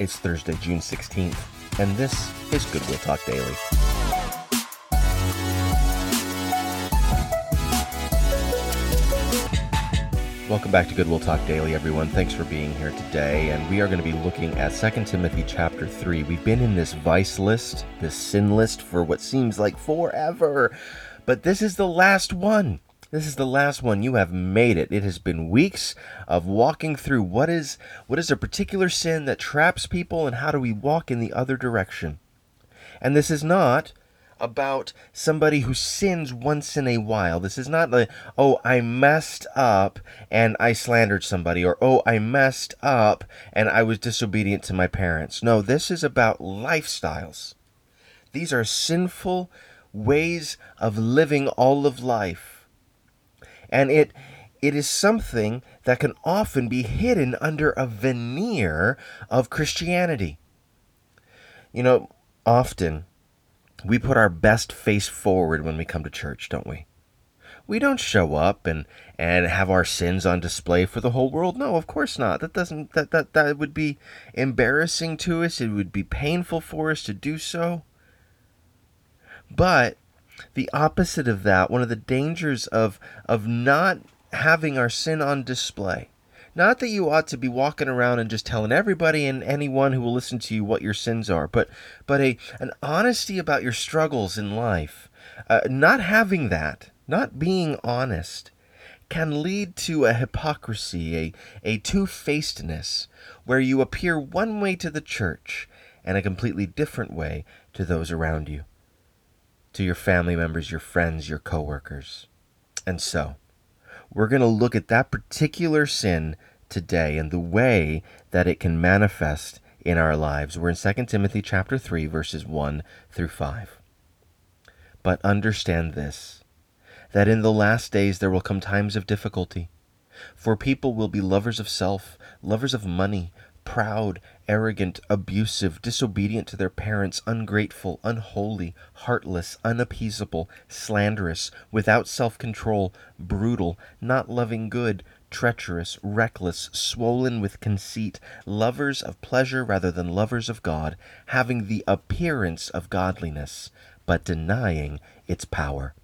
It's Thursday, June 16th, and this is Goodwill Talk Daily. Welcome back to Goodwill Talk Daily, everyone. Thanks for being here today. And we are going to be looking at 2 Timothy chapter 3. We've been in this vice list, this sin list, for what seems like forever. But this is the last one. This is the last one. You have made it. It has been weeks of walking through what is what is a particular sin that traps people and how do we walk in the other direction. And this is not about somebody who sins once in a while. This is not like, oh, I messed up and I slandered somebody, or oh, I messed up and I was disobedient to my parents. No, this is about lifestyles. These are sinful ways of living all of life and it it is something that can often be hidden under a veneer of Christianity. You know, often we put our best face forward when we come to church, don't we? We don't show up and, and have our sins on display for the whole world. No, of course not. That doesn't that, that that would be embarrassing to us. It would be painful for us to do so. But the opposite of that, one of the dangers of of not having our sin on display. Not that you ought to be walking around and just telling everybody and anyone who will listen to you what your sins are, but but a an honesty about your struggles in life. Uh, not having that, not being honest, can lead to a hypocrisy, a, a two facedness, where you appear one way to the church and a completely different way to those around you to your family members, your friends, your coworkers. And so, we're going to look at that particular sin today and the way that it can manifest in our lives. We're in 2 Timothy chapter 3 verses 1 through 5. But understand this that in the last days there will come times of difficulty. For people will be lovers of self, lovers of money, proud, arrogant, abusive, disobedient to their parents, ungrateful, unholy, heartless, unappeasable, slanderous, without self control, brutal, not loving good, treacherous, reckless, swollen with conceit, lovers of pleasure rather than lovers of God, having the appearance of godliness, but denying its power.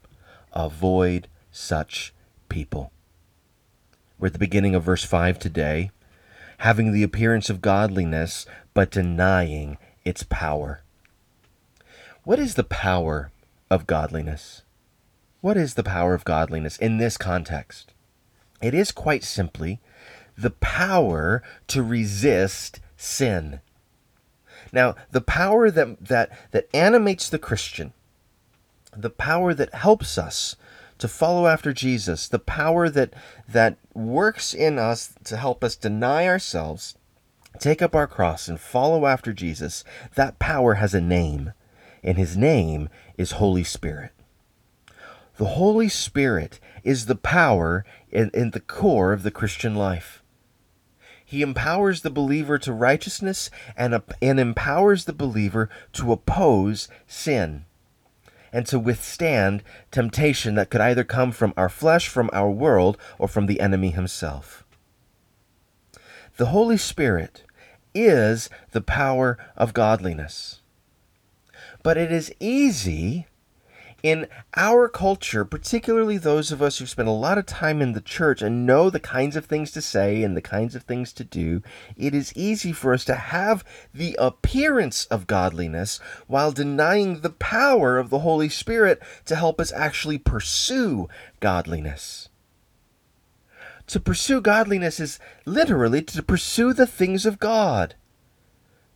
Avoid such people. We're at the beginning of verse 5 today having the appearance of godliness, but denying its power. What is the power of godliness? What is the power of godliness in this context? It is quite simply the power to resist sin. Now, the power that, that, that animates the Christian, the power that helps us to follow after Jesus, the power that that works in us to help us deny ourselves, take up our cross and follow after Jesus, that power has a name, and his name is Holy Spirit. The Holy Spirit is the power in, in the core of the Christian life. He empowers the believer to righteousness and, and empowers the believer to oppose sin and to withstand temptation that could either come from our flesh, from our world, or from the enemy himself. The Holy Spirit is the power of godliness. But it is easy in our culture, particularly those of us who spend a lot of time in the church and know the kinds of things to say and the kinds of things to do, it is easy for us to have the appearance of godliness while denying the power of the Holy Spirit to help us actually pursue godliness. To pursue godliness is literally to pursue the things of God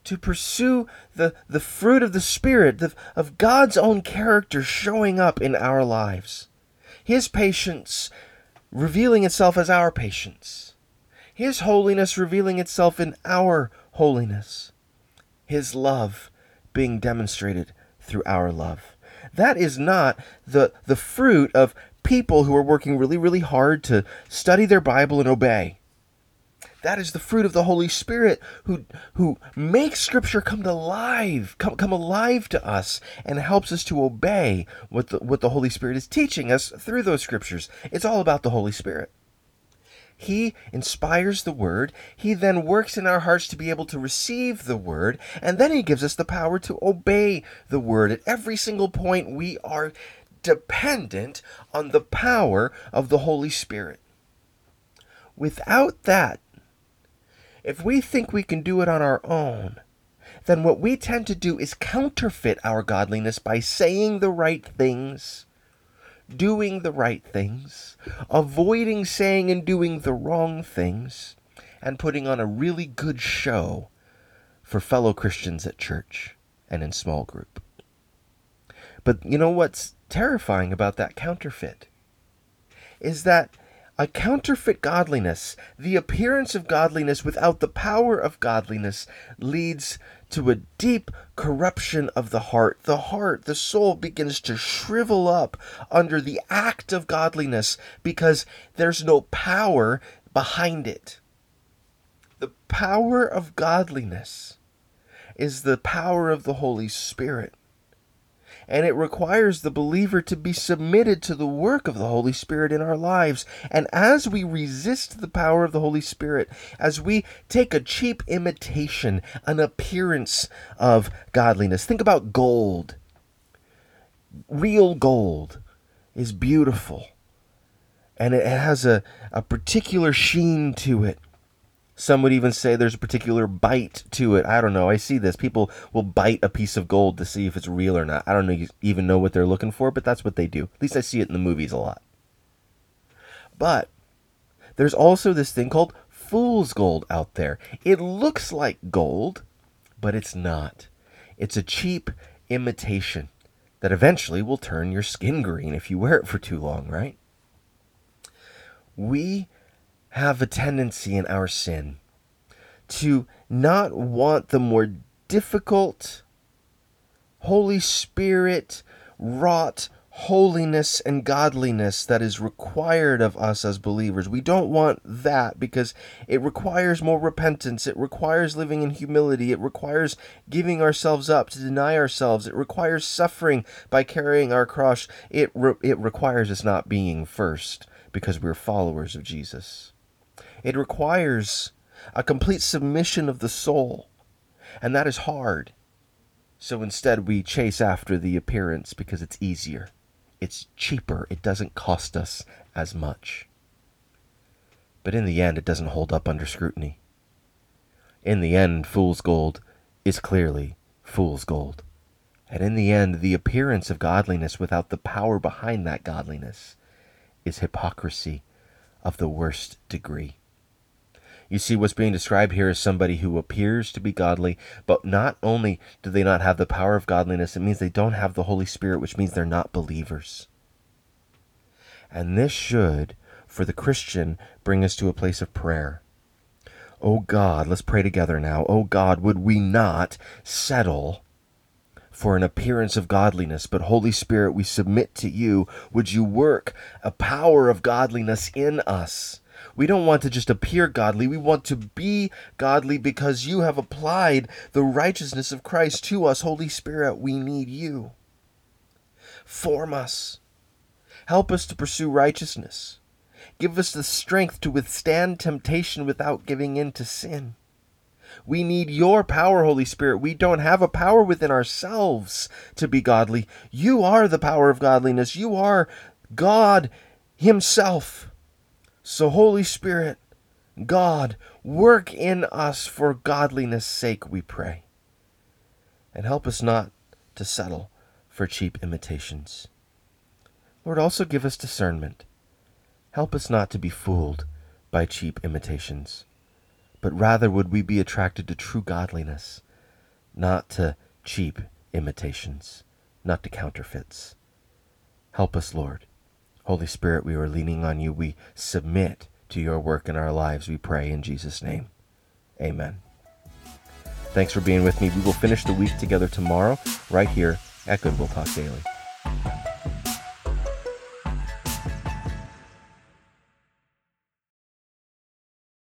to pursue the, the fruit of the Spirit, the, of God's own character showing up in our lives. His patience revealing itself as our patience. His holiness revealing itself in our holiness. His love being demonstrated through our love. That is not the, the fruit of people who are working really, really hard to study their Bible and obey. That is the fruit of the Holy Spirit who who makes scripture come to life, come, come alive to us and helps us to obey what the, what the Holy Spirit is teaching us through those scriptures. It's all about the Holy Spirit. He inspires the word. He then works in our hearts to be able to receive the word. And then he gives us the power to obey the word. At every single point, we are dependent on the power of the Holy Spirit. Without that, if we think we can do it on our own, then what we tend to do is counterfeit our godliness by saying the right things, doing the right things, avoiding saying and doing the wrong things, and putting on a really good show for fellow Christians at church and in small group. But you know what's terrifying about that counterfeit? Is that a counterfeit godliness, the appearance of godliness without the power of godliness, leads to a deep corruption of the heart. The heart, the soul begins to shrivel up under the act of godliness because there's no power behind it. The power of godliness is the power of the Holy Spirit and it requires the believer to be submitted to the work of the Holy Spirit in our lives. And as we resist the power of the Holy Spirit, as we take a cheap imitation, an appearance of godliness, think about gold. Real gold is beautiful and it has a, a particular sheen to it. Some would even say there's a particular bite to it. I don't know. I see this. People will bite a piece of gold to see if it's real or not. I don't even know what they're looking for, but that's what they do. At least I see it in the movies a lot. But there's also this thing called fool's gold out there. It looks like gold, but it's not. It's a cheap imitation that eventually will turn your skin green if you wear it for too long, right? We have a tendency in our sin to not want the more difficult, Holy Spirit wrought holiness and godliness that is required of us as believers. We don't want that because it requires more repentance. It requires living in humility. It requires giving ourselves up to deny ourselves. It requires suffering by carrying our cross. It, re- it requires us not being first because we're followers of Jesus. It requires a complete submission of the soul, and that is hard. So instead, we chase after the appearance because it's easier, it's cheaper, it doesn't cost us as much. But in the end, it doesn't hold up under scrutiny. In the end, fool's gold is clearly fool's gold. And in the end, the appearance of godliness without the power behind that godliness is hypocrisy of the worst degree. You see, what's being described here is somebody who appears to be godly, but not only do they not have the power of godliness, it means they don't have the Holy Spirit, which means they're not believers. And this should, for the Christian, bring us to a place of prayer. Oh God, let's pray together now. Oh God, would we not settle for an appearance of godliness, but Holy Spirit, we submit to you. Would you work a power of godliness in us? We don't want to just appear godly. We want to be godly because you have applied the righteousness of Christ to us. Holy Spirit, we need you. Form us. Help us to pursue righteousness. Give us the strength to withstand temptation without giving in to sin. We need your power, Holy Spirit. We don't have a power within ourselves to be godly. You are the power of godliness. You are God Himself. So, Holy Spirit, God, work in us for godliness' sake, we pray. And help us not to settle for cheap imitations. Lord, also give us discernment. Help us not to be fooled by cheap imitations, but rather would we be attracted to true godliness, not to cheap imitations, not to counterfeits. Help us, Lord Holy Spirit, we are leaning on you. We submit to your work in our lives. We pray in Jesus' name. Amen. Thanks for being with me. We will finish the week together tomorrow, right here at Goodwill Talk Daily.